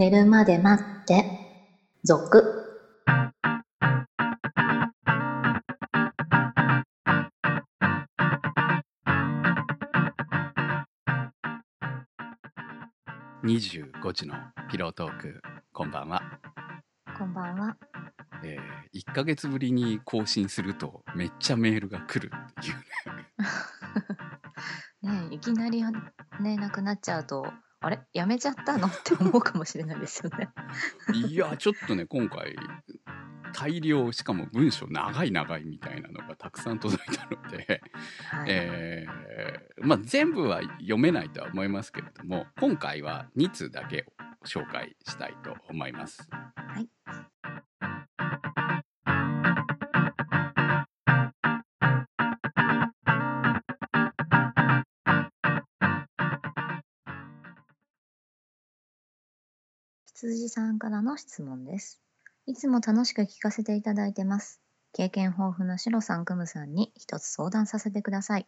寝るまで待って、続。25時のピロートークこんばんは、こんばんは。えー、1ヶ月ぶりに更新するとめっちゃメールが来るっていうね ねえいきなりね、なくなっちゃうと、あれ？やめちゃったの？って思うかもしれないですよね。いやちょっとね今回大量しかも文章長い長いみたいなのがたくさん届いたので、はい。えーまあ、全部は読めないとは思いますけれども今回は2通だけを紹介したいと思います。はい。羊さんからの質問です。いつも楽しく聞かせていただいてます。経験豊富なシロさん、クムさんに一つ相談させてください。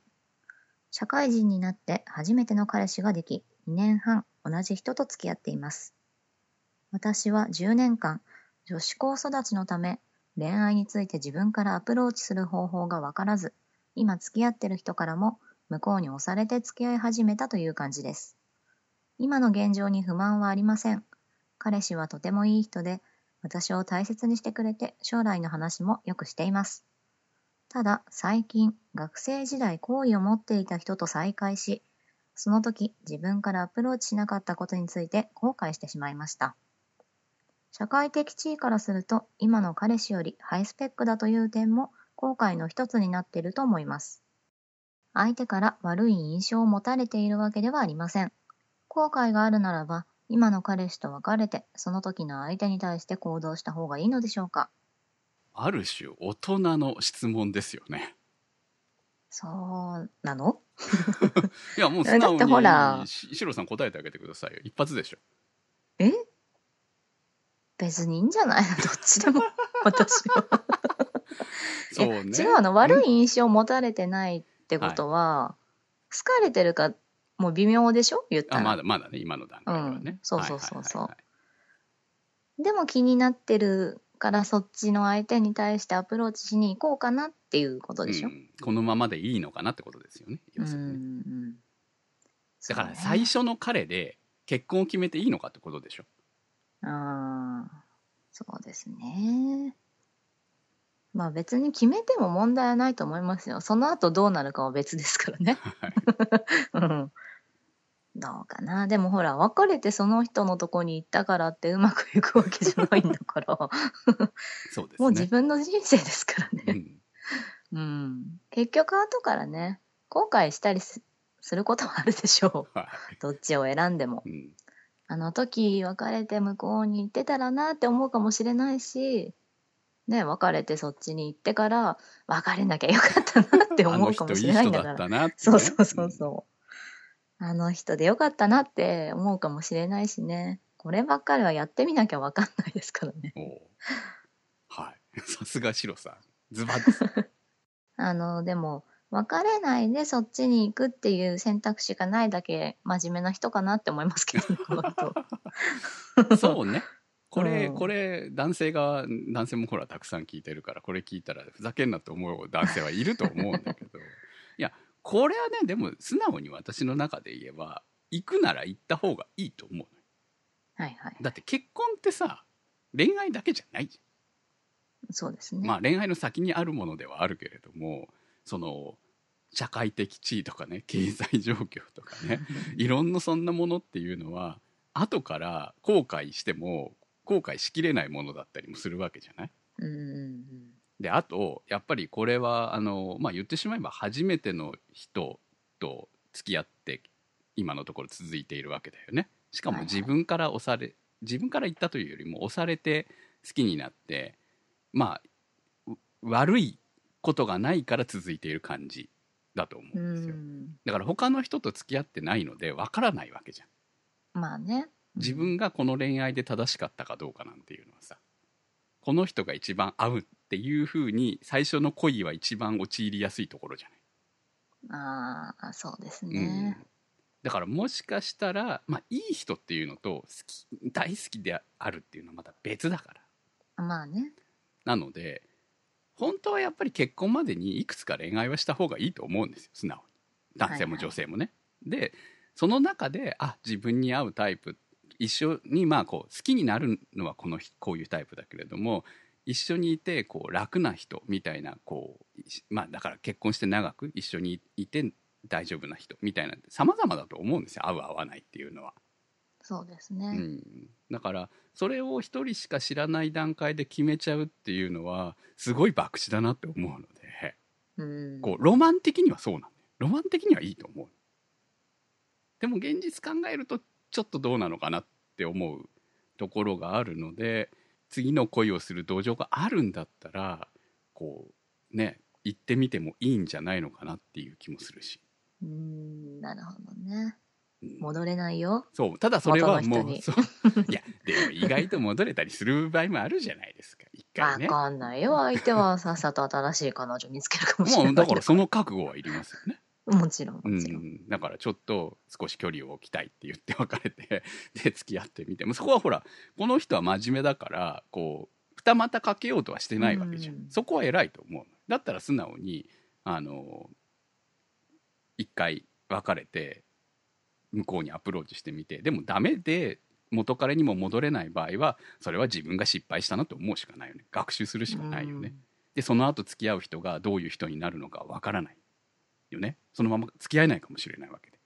社会人になって初めての彼氏ができ、2年半同じ人と付き合っています。私は10年間、女子高育ちのため、恋愛について自分からアプローチする方法がわからず、今付き合ってる人からも向こうに押されて付き合い始めたという感じです。今の現状に不満はありません。彼氏はとてもいい人で、私を大切にしてくれて将来の話もよくしています。ただ、最近、学生時代好意を持っていた人と再会し、その時自分からアプローチしなかったことについて後悔してしまいました。社会的地位からすると、今の彼氏よりハイスペックだという点も後悔の一つになっていると思います。相手から悪い印象を持たれているわけではありません。後悔があるならば、今の彼氏と別れて、その時の相手に対して行動した方がいいのでしょうか？ある種大人の質問ですよね。そうなの？いやもう素 直だってほら。にしシロさん答えてあげてくださいよ。一発でしょ。え？別にいいんじゃない？の どっちでも、私は。そうね。違うの。悪い印象を持たれてないってことは、好かれてるかもう微妙でしょ？言ったら、あまだまだね。今の段階ではね、うん。そうそうそうそう。はいはいはいでも気になってるからそっちの相手に対してアプローチしに行こうかなっていうことでしょ、うん。このままでいいのかなってことですよね。うん要するに。んだから最初の彼で結婚を決めていいのかってことでしょ？ああそうですね。まあ別に決めても問題はないと思いますよ。その後どうなるかは別ですからね。はい。うんどうかな。でもほら別れてその人のとこに行ったからってうまくいくわけじゃないんだから。そうですね。もう自分の人生ですからうね、ん。うん、結局後からね後悔したりすすることもあるでしょう。はい。どっちを選んでも。うん。あの時別れて向こうに行ってたらなって思うかもしれないしね別れてそっちに行ってから別れなきゃよかったなってあ思うかもしれないんだから。だったなってね、そうそうそうそう。あの人でよかったなって思うかもしれないしね。こればっかりはやってみなきゃわかんないですからね。はい。さすがシロさん。ズバッ あの、でも、別れないでそっちに行くっていう選択肢がないだけ真面目な人かなって思いますけどね、この人。そうね。これ、うん。これ男性が男性もほらたくさん聞いてるからこれ聞いたらふざけんなと思う男性はいると思うんだけど。いやこれはねでも素直に私の中で言えば行くなら行った方がいいと思うはいはい。だって結婚ってさ恋愛だけじゃないじそうですね。ゃんまあ恋愛の先にあるものではあるけれどもその社会的地位とかね経済状況とかね いろんなそんなものっていうのは後から後悔しても後悔しきれないものだったりもするわけじゃない？うんうんうん。であとやっぱりこれはあの、まあ、言ってしまえば初めての人と付き合って今のところ続いているわけだよね。しかも自分から押され自分から言ったというよりも押されて好きになってまあう悪いことがないから続いている感じだと思ううんですよ。ん。だから他の人と付き合ってないのでわからないわけじゃん。まあね。自分がこの恋愛で正しかったかどうかなんていうのはさこの人が一番合うっていうふうに最初の恋は一番陥りやすいところじゃない？ああ、そうですうんね。だからもしかしたら、まあ、いい人っていうのと好き大好きであるっていうのはまた別だからまあねなので本当はやっぱり結婚までにいくつか恋愛はした方がいいと思うんですよ素直に男性も女性もね。でその中であ自分に合うタイプ一緒にまあこう好きになるのはこの人こういうタイプだけれども一緒にいてこう楽な人みたいなこうまあだから結婚して長く一緒にいて大丈夫な人みたいな様々だと思うんですよ。合う合わないっていうのは。そうですね、うん、だからそれを一人しか知らない段階で決めちゃうっていうのはすごい博打だなって思うので、うん、こうロマン的にはそうなんだよ。ロマン的にはいいと思う。でも現実考えるとちょっとどうなのかなって思うところがあるので次の恋をする同情があるんだったらこうね行ってみてもいいんじゃないのかなっていう気もするし、うんなるほどね。うん。戻れないよ。そう。ただそれはもうそう。いやでも意外と戻れたりする場合もあるじゃないですか一わ回ね。かんないよ。相手はさっさと新しい彼女見つけるかもしれないもうだからその覚悟はいりますよねもちろんちろん、ん、だからちょっと少し距離を置きたいって言って別れて で付き合ってみて。もそこはほらこの人は真面目だからこう二股かけようとはしてないわけじゃん、うんそこは偉いと思う。だったら素直にあの一回別れて向こうにアプローチしてみて。でもダメで元彼にも戻れない場合はそれは自分が失敗したなと思うしかないよね。学習するしかないよね、でその後付き合う人がどういう人になるのかわからないよねそのまま付き合えないかもしれないわけで。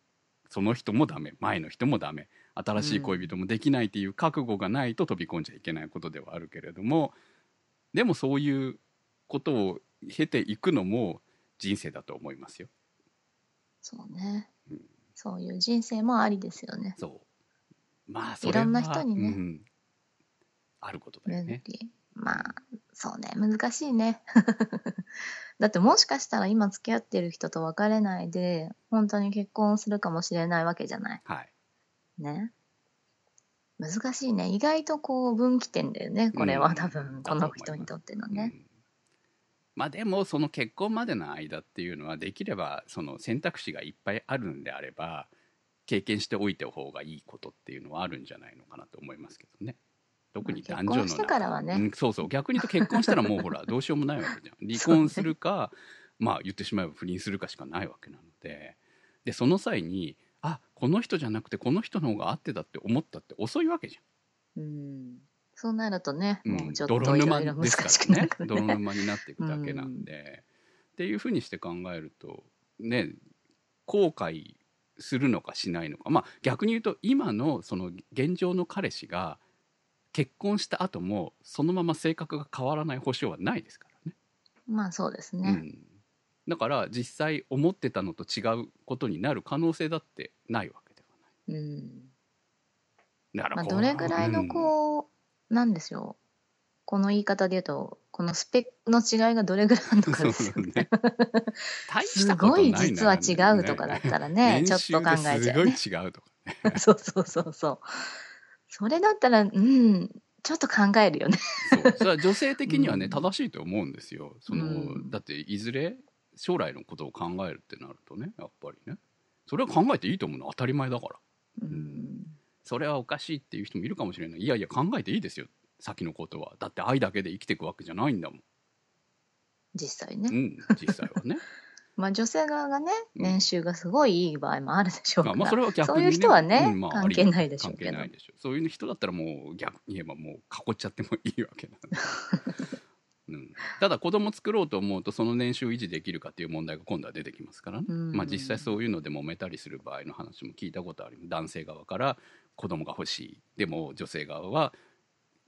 その人もダメ前の人もダメ新しい恋人もできないっていう覚悟がないと飛び込んじゃいけないことではあるけれどもでもそういうことを経ていくのも人生だと思いますよ。そうね、うん。そういう人生もありですよね。そう。まあそれはいろんな人にね。うん。あることだよね。まあそうね難しいね。だってもしかしたら今付き合ってる人と別れないで本当に結婚するかもしれないわけじゃない。はい。ね。難しいね。意外とこう分岐点だよねこれうん。は多分この人にとってのね、うん。まあでもその結婚までの間っていうのはできればその選択肢がいっぱいあるんであれば経験しておいた方がいいことっていうのはあるんじゃないのかなと思いますけどね特に男女のまあ結婚してからはね。うんそうそう。逆に言うと結婚したらもうほら どうしようもないわけじゃん。離婚するか、まあ言ってしまえば不倫するかしかないわけなので。でその際にあこの人じゃなくてこの人の方が合ってたって思ったって遅いわけじうん。そうなるとね、ゃん、もうちょっ泥といろいろ沼ですからね。ね泥沼になっていくだけなんで、っていうふうにして考えるとね後悔するのかしないのか。まあ逆に言うと今のその現状の彼氏が結婚した後もそのまま性格が変わらない保証はないですからね。まあそうですね、うん、だから実際思ってたのと違うことになる可能性だってないわけではうん。ない。だからまあ、どれぐらいのこう、なんでしょう。この言い方で言うとこのスペックの違いがどれぐらいあるのかですよね。ね。大しすたことごないい実は違うとかだったらねちょっと考えちゃうすごいね。違うとかね。そうそうそうそうそれだったらうんちょっと考えるよね。そう。それは女性的にはね、うん。正しいと思うんですよ。その、うん。だっていずれ将来のことを考えるってなるとねやっぱりね。それは考えていいと思うのは当たり前だから。うん。それはおかしいっていう人もいるかもしれない。いやいや考えていいですよ。先のことは。だって愛だけで生きていくわけじゃないんだもん、実際ね、うん、実際はね まあ女性側がねうん。年収がすごいいい場合もあるでしょうから、まあまあそれは逆に、そういう人はねうんまあ関係ないでしょうけど。そういう人だったらもう逆に言えばもう囲っちゃってもいいわけなんで、うん、ただ子供作ろうと思うとその年収を維持できるかっていう問題が今度は出てきますからね、うん。まあ、実際そういうので揉めたりする場合の話も聞いたことあります男性側から子供が欲しい。でも女性側は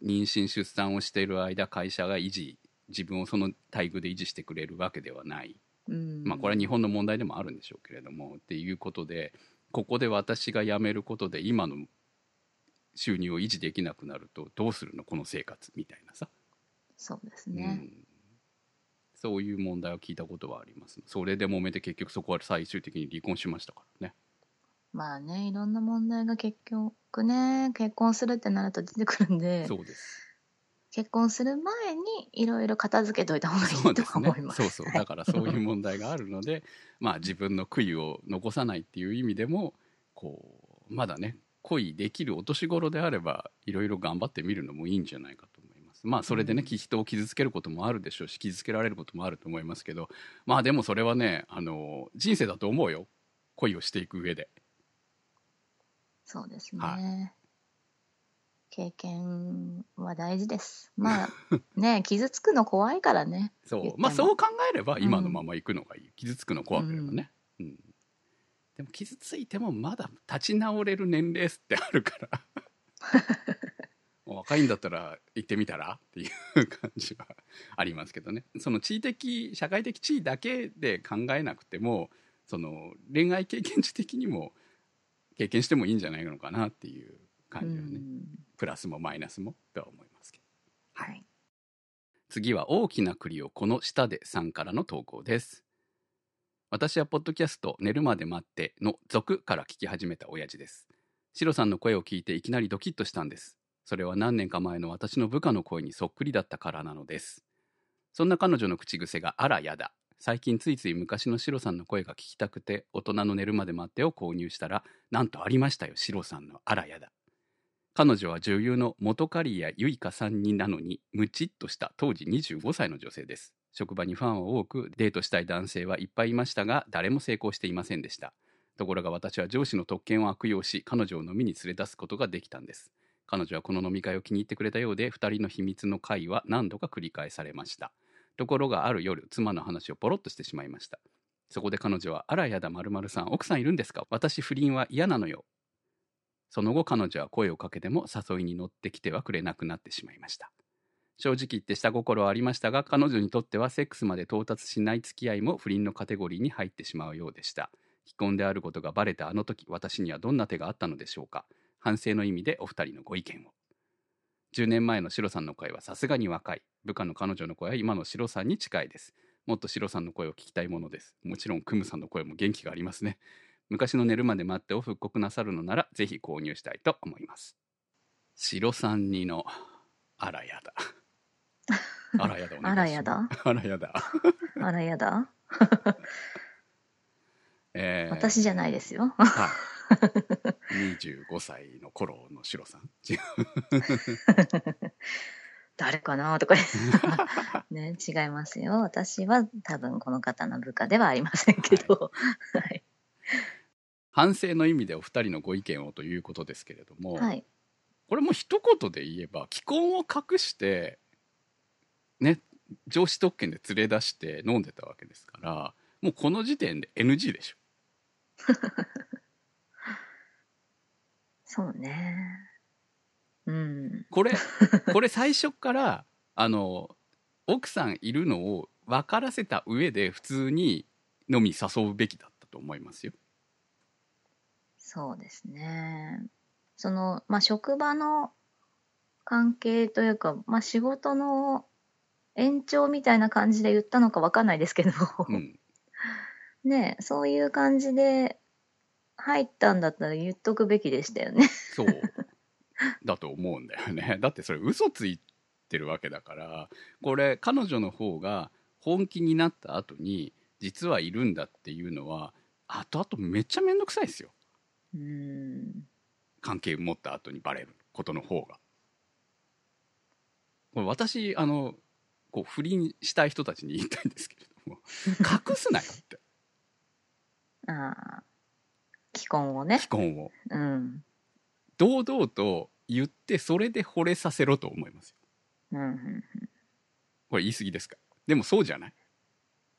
妊娠出産をしている間会社が維持自分をその待遇で維持してくれるわけではないうん。まあ、これは日本の問題でもあるんでしょうけれどもっていうことでここで私が辞めることで今の収入を維持できなくなるとどうするの？この生活みたいなさ、そうですうね、ん、そういう問題を聞いたことはあります。それで揉めて結局そこは最終的に離婚しましたからね。まあねいろんな問題が結局ね結婚するってなると出てくるんで。そうです結婚する前にいろいろ片付けといた方がいいと思います。そう そうだからそういう問題があるのでまあ自分の悔いを残さないっていう意味でもこうまだね恋できるお年頃であればいろいろ頑張ってみるのもいいんじゃないかと思います。まあそれでね、うん。人を傷つけることもあるでしょうし傷つけられることもあると思いますけどまあでもそれはねあの人生だと思うよ。恋をしていく上で。そうですね。は経験は大事です。まあね、傷つくの怖いからね。そう。まあそう考えればうん。今のまま行くのがいい、傷つくの怖ければね、うん。でも傷ついてもまだ立ち直れる年齢ってあるから。若いんだったら行ってみたら？っていう感じはありますけどね。その地位的社会的地位だけで考えなくてもその恋愛経験値的にも経験してもいいんじゃないのかなっていう感じはね、うん。プラスもマイナスもとは思いますけど。はい。次は大きな栗をこの下でさんからの投稿です。私はポッドキャスト寝るまで待っての続から聞き始めた親父です。シロさんの声を聞いていきなりドキッとしたんです。それは何年か前の私の部下の声にそっくりだったからなのです。そんな彼女の口癖があらやだ。最近ついつい昔のシロさんの声が聞きたくて大人の寝るまで待ってを購入したらなんとありましたよシロさんのあらやだ彼女は女優の元カリアユイカさんになのにムチっとした当時25歳の女性です。職場にファンは多くデートしたい男性はいっぱいいましたが誰も成功していませんでした。ところが私は上司の特権を悪用し彼女を飲みに連れ出すことができたんです。彼女はこの飲み会を気に入ってくれたようで2人の秘密の会は何度か繰り返されました。ところがある夜妻の話をポロッとしてしまいました。そこで彼女は「あらやだまるさん奥さんいるんですか？私不倫は嫌なのよその後彼女は声をかけても誘いに乗ってきてはくれなくなってしまいました。正直言って下心はありましたが彼女にとってはセックスまで到達しない付き合いも不倫のカテゴリーに入ってしまうようでした。既婚であることがバレたあの時私にはどんな手があったのでしょうか。反省の意味でお二人のご意見を。10年前のシロさんの声はさすがに若い。部下の彼女の声は今のシロさんに近いです。もっとシロさんの声を聞きたいものです。もちろんクムさんの声も元気がありますね。昔の寝るまで待ってを復刻なさるのならぜひ購入したいと思います。白三二のあらやだ。あらやだお願いします。あらやだ？あらやだ、あらやだ？えー私じゃないですよ。はい。25歳の頃のシロさん？誰かなとか ね違いますよ。私は多分この方の部下ではありませんけど。はい。反省の意味でお二人のご意見をということですけれども、はい。これも一言で言えば既婚を隠してね上司特権で連れ出して飲んでたわけですからもうこの時点で NG でしょ そうね。うん。これ これ最初からあの奥さんいるのを分からせた上で普通に飲み誘うべきだったと思いますよ。そうですね。その、まあ、職場の関係というか、まあ、仕事の延長みたいな感じで言ったのかわかんないですけど、うん、ねそういう感じで入ったんだったら言っとくべきでしたよね。そうだと思うんだよね。だってそれ嘘ついてるわけだからこれ彼女の方が本気になった後に実はいるんだっていうのは後々めっちゃ面倒くさいですようん。関係持った後にバレることの方が。これ私あのこう不倫したい人たちに言いたいんですけれども隠すなよって ああ。既婚をね。既婚をうん。堂々と言ってそれで惚れさせろと思いますようんうん。これ言い過ぎですか？でもそうじゃない？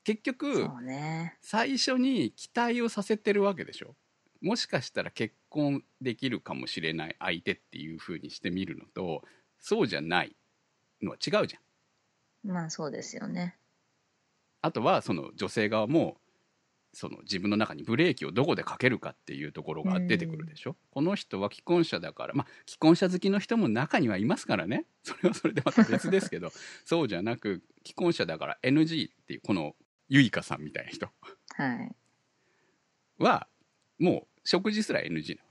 結局ね。最初に期待をさせてるわけでしょ？もしかしたら結婚できるかもしれない相手っていう風にしてみるのとそうじゃないのは違うじゃん。まあそうですよね。あとはその女性側もその自分の中にブレーキをどこでかけるかっていうところが出てくるでしょ、この人は既婚者だからまあ既婚者好きの人も中にはいますからね。それはそれでまた別ですけど そうじゃなく既婚者だから NG っていうこのゆいかさんみたいな人。はい。はもう食事すら NG な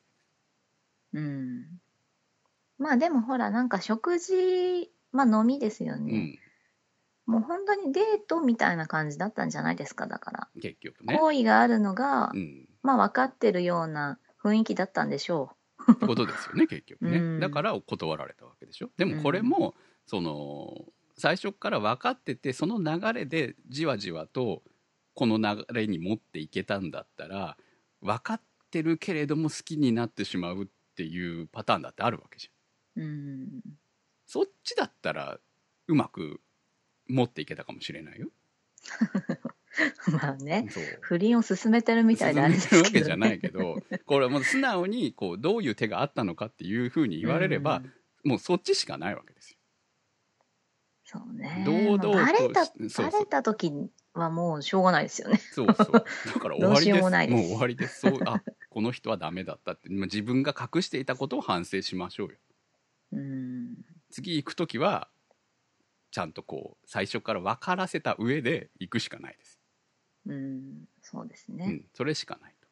うん。まあでもほら、なんか食事、まあ飲みですよの、ね。もう本当にデートみたいな感じだったんじゃないですか、だから。うん、結局ね、好意があるのが、うん、まあ分かってるような雰囲気だったんでしょってことですよね 結局ね、うん。だから断られたわけでしょ。でもこれも、その最初から分かっててその流れでじわじわとこの流れに持っていけたんだったら分かってるけれども好きになってしまうっていうパターンだってあるわけじゃんう。うん。そっちだったらうまく持っていけたかもしれないよ。まあね。不倫を進めてるみたいであれですけど、ね。進めてるわけじゃないけどこれはもう素直にこうどういう手があったのかっていうふうに言われれば、うんもうそっちしかないわけですよ。そうね。堂々とまあバレた、時はもうしょうがないですよね。そうそう。だから終わりです。うもう終わりです。そう、あ、この人はダメだったって、まあ自分が隠していたことを反省しましょうよ。うん。次行くときは、ちゃんとこう、最初から分からせた上で行くしかないです。うん。そうですね。うん、それしかないと。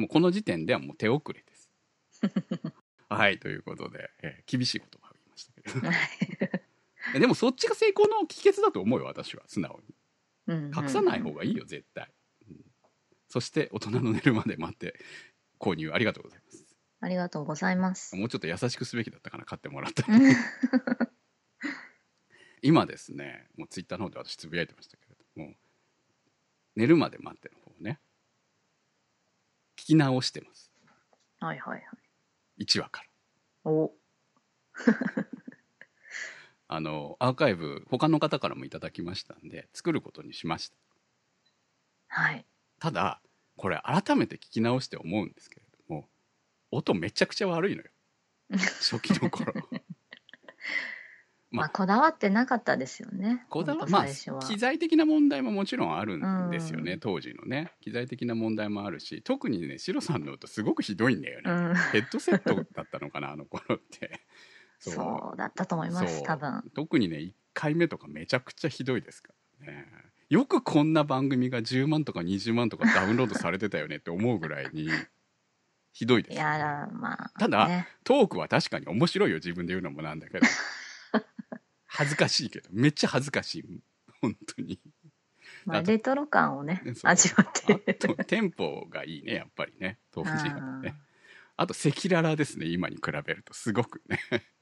もうこの時点ではもう手遅れです。はい、ということで、えー厳しい言葉を言いましたけど。え でもそっちが成功の秘訣だと思うよ、私は、素直に。うん隠さない方がいいよ絶対、うんそして大人の寝るまで待って購入ありがとうございますありがとうございます。もうちょっと優しくすべきだったかな買ってもらったうん 今ですねもうツイッターの方で私つぶやいてましたけれども寝るまで待っての方ね聞き直してますはいはいはい。1話からお、あのアーカイブ他の方からもいただきましたんで作ることにしましたはい。ただこれ改めて聞き直して思うんですけれども音めちゃくちゃ悪いのよ。初期の頃。まあ。まあ、こだわってなかったですよね。こだわまあ。機材的な問題ももちろんあるんですよね、うん。当時のね。機材的な問題もあるし特にねシロさんの音すごくひどいんだよね、うん。ヘッドセットだったのかなあの頃って。そうだったと思います、多分。特にね1回目とかめちゃくちゃひどいですからねよくこんな番組が10万とか20万とかダウンロードされてたよねって思うぐらいにひどいですね、や、まあ。ただね、トークは確かに面白いよ自分で言うのもなんだけど。恥ずかしいけど。めっちゃ恥ずかしい。本当に。まあ、レトロ感をね味わっあて。とテンポがいいねやっぱりね。当時はうんね。あと赤裸々ですね今に比べると。すごくね。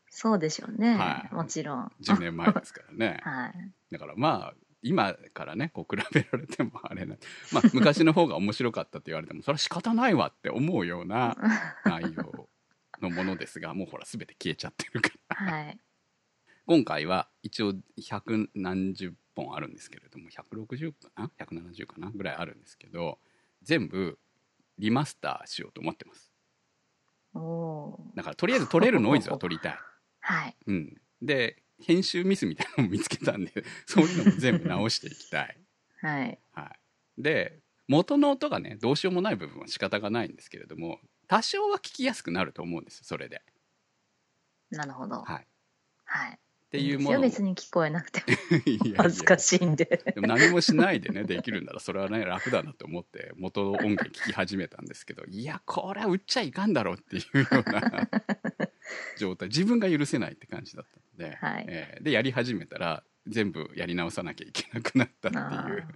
そうでしょうね、はい。もちろん。10年前ですからね。はい。だからまあ今からねこう比べられてもあれな まあ昔の方が面白かったって言われてもそれは仕方ないわって思うような 内容のものですがもうほら全て消えちゃってるからはい。今回は一応百何十本あるんですけれども160かな？170かなぐらいあるんですけど全部リマスターしようと思ってます。だからとりあえず取れるノイズは取りたい、はい。うん、で編集ミスみたいなのも見つけたんで そういうのも全部直していきたい、はい。はい、で元の音がねどうしようもない部分は仕方がないんですけれども多少は聞きやすくなると思うんですよそれで、なるほど。はい、っはい。ていうものを別に聞こえなくて 恥ずかしいんで。でも何もしないでねできるならそれはね楽だなと思って元音源聞き始めたんですけどいやこれは売っちゃいかんだろうっていうような 状態。自分が許せないって感じだったので、はい。えーでやり始めたら全部やり直さなきゃいけなくなったっていう、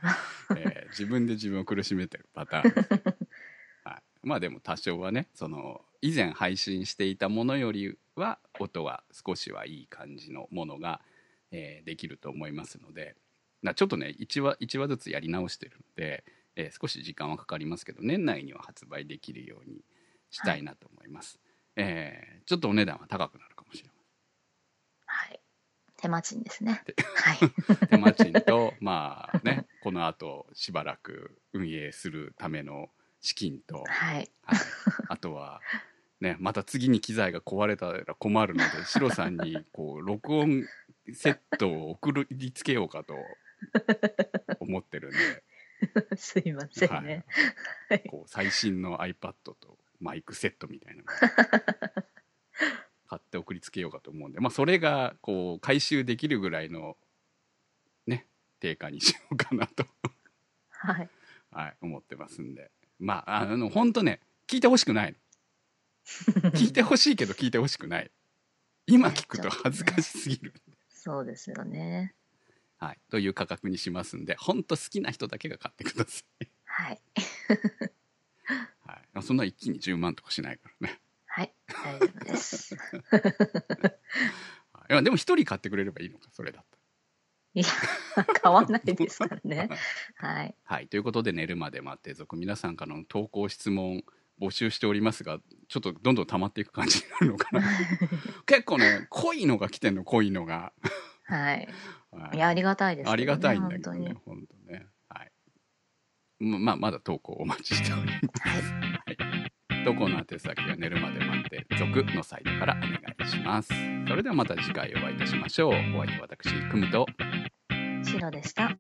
えー自分で自分を苦しめてるパターン。はい、まあでも多少はねその以前配信していたものよりは音は少しはいい感じのものが、えーできると思いますのでなちょっとね1話 ,1 話ずつやり直してるので、えー少し時間はかかりますけど年内には発売できるようにしたいなと思います、えーちょっとお値段は高くなるかもしれまはい。手間賃ですねで。はい。せ ん手間賃とまあねこの後しばらく運営するための資金と、はい。はい、あとは、ね、また次に機材が壊れたら困るのでシロさんにこう録音セットを送りつけようかと思ってるんで、すいませんね。はいこう最新の iPad とマイクセットみたいなのを買って送りつけようかと思うんで、まあ、それがこう回収できるぐらいのね定価にしようかなと、はい。はい、思ってますんで。まああの本当ね聞いてほしくないの。聞いてほしいけど聞いてほしくない。今聞くと恥ずかしすぎる、そうですよね。はい、という価格にしますんで本当好きな人だけが買ってください、はい。そんな一気に10万とかしないからねはい、大丈夫です。いやでも一人買ってくれればいいのかそれだったいや、買わないですからね。はい。はいということで寝るまで待って続皆さんからの投稿質問募集しておりますがちょっとどんどん溜まっていく感じになるのかな 結構ね濃いのが来てんの濃いのが、はい。はいいや、ありがたいですね。ありがたいんだけどね本当に。本当ねはいままあまだ投稿お待ちしておりますはい。投稿の宛先は寝るまで待って続のサイトからお願いします。それではまた次回お会いいたしましょう。お相手は私くむと。しろでした。